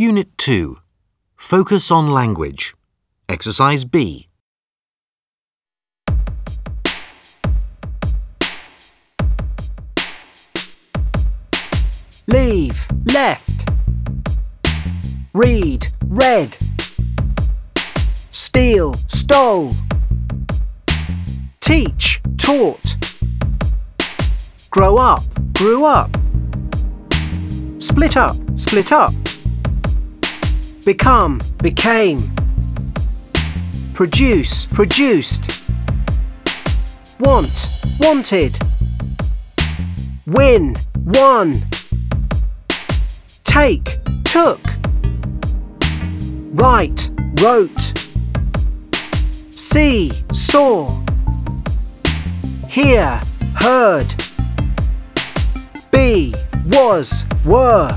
Unit 2. Focus on language. Exercise B. leave, left, read, read, steal, stole, teach, taught, grow up, grew up, split up, split up, become, became, produce, produced, want, wanted, win, won. Take, took, write, wrote, see, saw, hear, heard, be, was, were.